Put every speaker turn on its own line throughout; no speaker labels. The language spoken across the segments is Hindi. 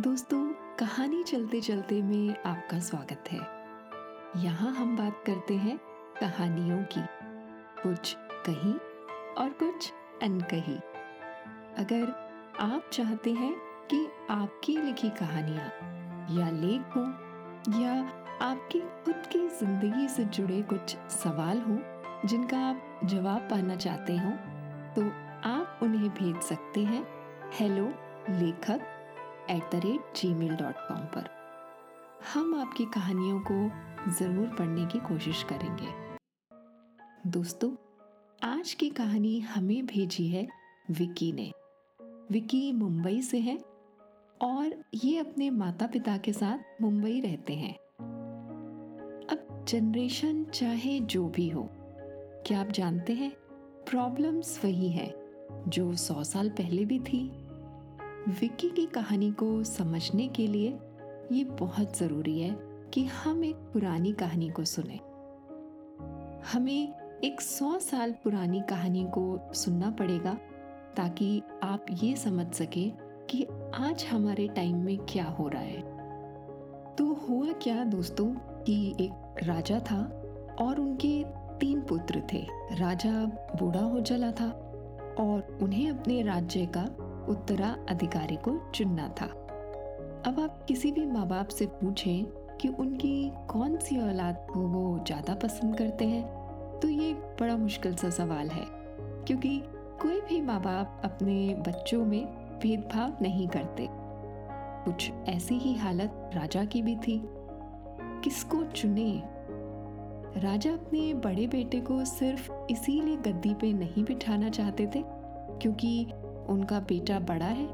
दोस्तों, कहानी चलते चलते में आपका स्वागत है। यहाँ हम बात करते हैं कहानियों की। कुछ कही और कुछ अनकही। अगर आप चाहते हैं कि आपकी लिखी कहानियाँ या लेख हो या आपकी खुद की ज़िंदगी से जुड़े कुछ सवाल हो जिनका आप जवाब पाना चाहते हो तो आप उन्हें भेज सकते हैं। हेलो लेखक at the rate gmail dot com पर। हम आपकी कहानियों को ज़रूर पढ़ने की कोशिश करेंगे। दोस्तों, आज की कहानी हमें भेजी है विकी ने। विकी मुंबई से है और ये अपने माता पिता के साथ मुंबई रहते हैं। अब जनरेशन चाहे जो भी हो, क्या आप जानते हैं प्रॉब्लम्स वही है, जो सौ साल पहले भी थी विक्की की कहानी को समझने के लिए ये बहुत ज़रूरी है कि हम एक पुरानी कहानी को सुने। हमें एक सौ साल पुरानी कहानी को सुनना पड़ेगा ताकि आप ये समझ सके कि आज हमारे टाइम में क्या हो रहा है। तो हुआ क्या दोस्तों कि एक राजा था और उनके तीन पुत्र थे। राजा बूढ़ा हो चला था और उन्हें अपने राज्य का उत्तराधिकारी को चुनना था। अब आप किसी भी माँ बाप से पूछें कि उनकी कौन सी औलाद को वो ज़्यादा पसंद करते हैं तो ये बड़ा मुश्किल सा सवाल है, क्योंकि कोई भी माँ बाप अपने बच्चों में भेदभाव नहीं करते। कुछ ऐसी ही हालत राजा की भी थी। किसको चुने? राजा अपने बड़े बेटे को सिर्फ़ इसीलिए गद्दी पे नहीं बिठाना चाहते थे, क्योंकि उनका बेटा बड़ा है,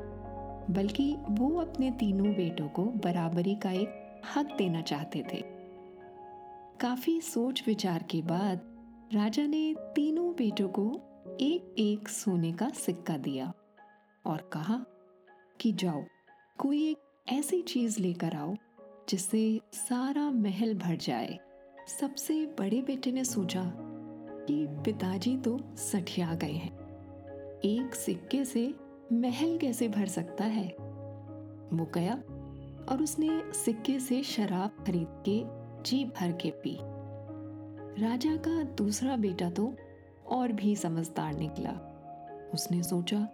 बल्कि वो अपने तीनों बेटों को बराबरी का एक हक देना चाहते थे। काफ़ी सोच विचार के बाद राजा ने तीनों बेटों को एक एक सोने का सिक्का दिया और कहा कि जाओ, कोई एक ऐसी चीज़ लेकर आओ जिससे सारा महल भर जाए। सबसे बड़े बेटे ने सोचा कि पिताजी तो सठिया गए हैं। एक सिक्के से महल कैसे भर सकता है? वो गया और उसने सिक्के से शराब खरीद के जी भर के पी। राजा का दूसरा बेटा तो और भी समझदार निकला। उसने सोचा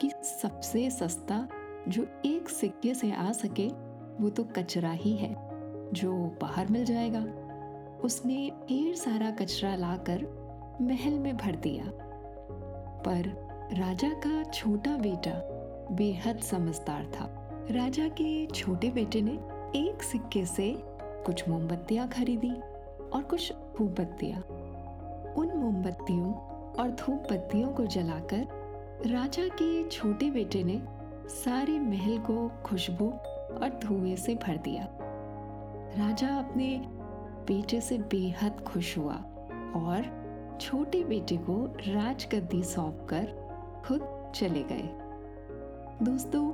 कि सबसे सस्ता जो एक सिक्के से आ सके, वो तो कचरा ही है, जो बाहर मिल जाएगा। उसने ढेर सारा कचरा लाकर महल में भर दिया। पर राजा का छोटा बेटा बेहद समझदार था। राजा के छोटे बेटे ने एक सिक्के से कुछ मोमबत्तियाँ खरीदी और कुछ धूप बत्तियाँ उन मोमबत्तियों और धूप बत्तियों को जलाकर राजा के छोटे बेटे ने सारे महल को खुशबू और धुएँ से भर दिया। राजा अपने बेटे से बेहद खुश हुआ और छोटे बेटे को राजगद्दी सौंप कर खुद चले गए। दोस्तों,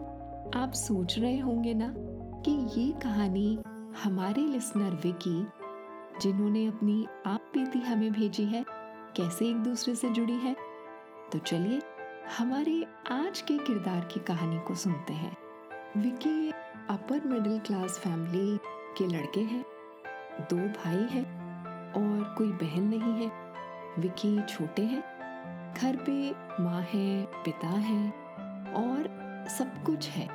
आप सोच रहे होंगे ना कि ये कहानी हमारे लिसनर विकी, जिन्होंने अपनी आप बीती हमें भेजी है, कैसे एक दूसरे से जुड़ी है? तो चलिए, हमारे आज के किरदार की कहानी को सुनते हैं। Vicky upper middle class family के लड़के हैं। दो भाई हैं और कोई बहन नहीं है। विकी छोटे हैं घर पे माँ है, पिता है और सब कुछ है।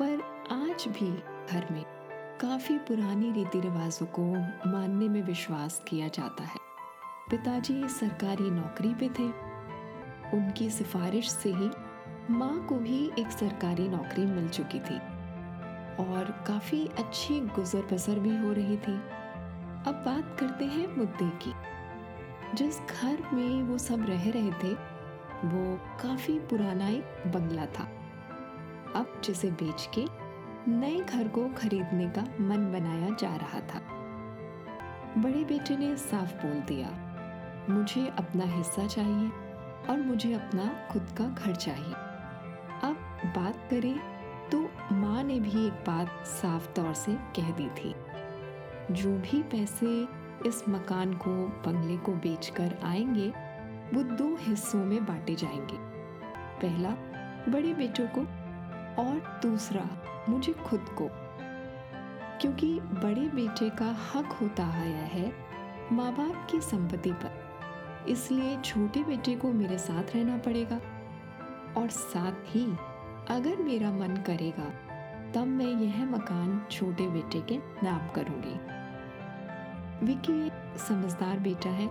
पर आज भी घर में काफ़ी पुरानी रीति रिवाजों को मानने में विश्वास किया जाता है। पिताजी सरकारी नौकरी पे थे। उनकी सिफारिश से ही माँ को भी एक सरकारी नौकरी मिल चुकी थी और काफ़ी अच्छी गुजर बसर भी हो रही थी। अब बात करते हैं मुद्दे की। जिस घर में वो सब रह रहे थे, वो काफ़ी पुराना एक बंगला था। अब जिसे बेच के नए घर को खरीदने का मन बनाया जा रहा था। बड़े बेटे ने साफ़ बोल दिया, मुझे अपना हिस्सा चाहिए और मुझे अपना खुद का घर चाहिए। अब बात करें तो माँ ने भी एक बात साफ़ तौर से कह दी थी, जो भी पैसे इस मकान को बंगले को बेचकर आएँगे, वो दो हिस्सों में बांटे जाएँगे। पहला, बड़े बेटों को, और दूसरा, मुझे खुद को। क्योंकि बड़े बेटे का हक होता आया है माँ बाप की संपत्ति पर, इसलिए छोटे बेटे को मेरे साथ रहना पड़ेगा। और साथ ही, अगर मेरा मन करेगा, तब मैं यह मकान छोटे बेटे के नाम करूँगी। विकी एक समझदार बेटा है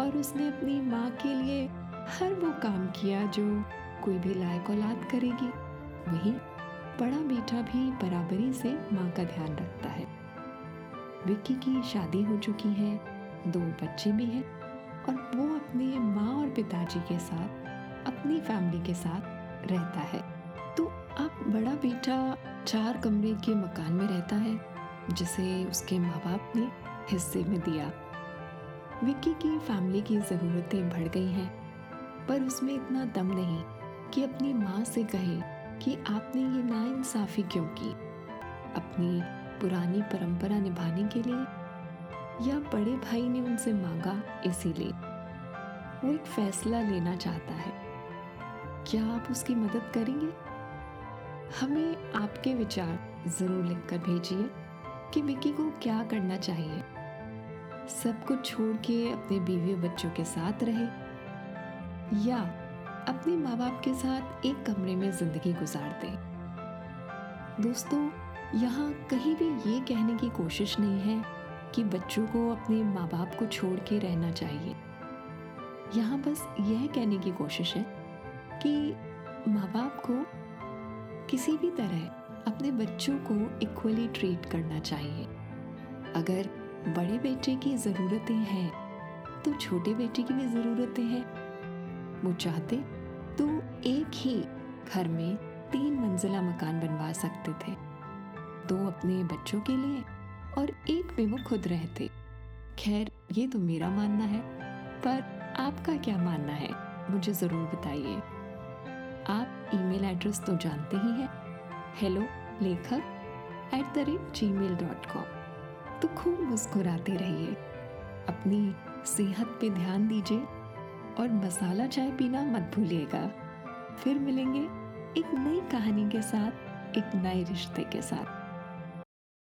और उसने अपनी माँ के लिए हर वो काम किया जो कोई भी लायक औलाद करेगी। वही बड़ा बेटा भी बराबरी से माँ का ध्यान रखता है। विक्की की शादी हो चुकी है, दो बच्चे भी हैं और वो अपने माँ और पिताजी के साथ, अपनी फैमिली के साथ रहता है। तो अब बड़ा बेटा चार कमरे के मकान में रहता है, जिसे उसके माँ बाप ने हिस्से में दिया। विक्की की फैमिली की ज़रूरतें बढ़ गई हैं, पर उसमें इतना दम नहीं कि अपनी माँ से कहे कि आपने ये नाइंसाफ़ी क्यों की? अपनी पुरानी परंपरा निभाने के लिए या बड़े भाई ने उनसे मांगा इसीलिए? वो एक फैसला लेना चाहता है। क्या आप उसकी मदद करेंगे? हमें आपके विचार ज़रूर लिखकर भेजिए कि विक्की को क्या करना चाहिए। सब कुछ छोड़ के अपने बीवी बच्चों के साथ रहे। या अपने माँ बाप के साथ एक कमरे में ज़िंदगी गुजार दे। दोस्तों, यहाँ कहीं भी ये कहने की कोशिश नहीं है कि बच्चों को अपने माँ बाप को छोड़ के रहना चाहिए। यहाँ बस यह कहने की कोशिश है कि माँ बाप को किसी भी तरह अपने बच्चों को इक्वली ट्रीट करना चाहिए। अगर बड़े बेटे की ज़रूरतें हैं तो छोटे बेटे की भी ज़रूरतें हैं। वो चाहते तो एक ही घर में तीन मंजिला मकान बनवा सकते थे। दो अपने बच्चों के लिए और एक में वो खुद रहते। खैर, ये तो मेरा मानना है, पर आपका क्या मानना है, मुझे ज़रूर बताइए। आप ईमेल एड्रेस तो जानते ही हैं हेलो लेखक at the rate gmail dot com मुस्कुराते रहिए। अपनी सेहत पे ध्यान दीजिए और मसाला चाय पीना मत भूलिएगा। फिर मिलेंगे एक नई कहानी के साथ, एक नए रिश्ते के साथ।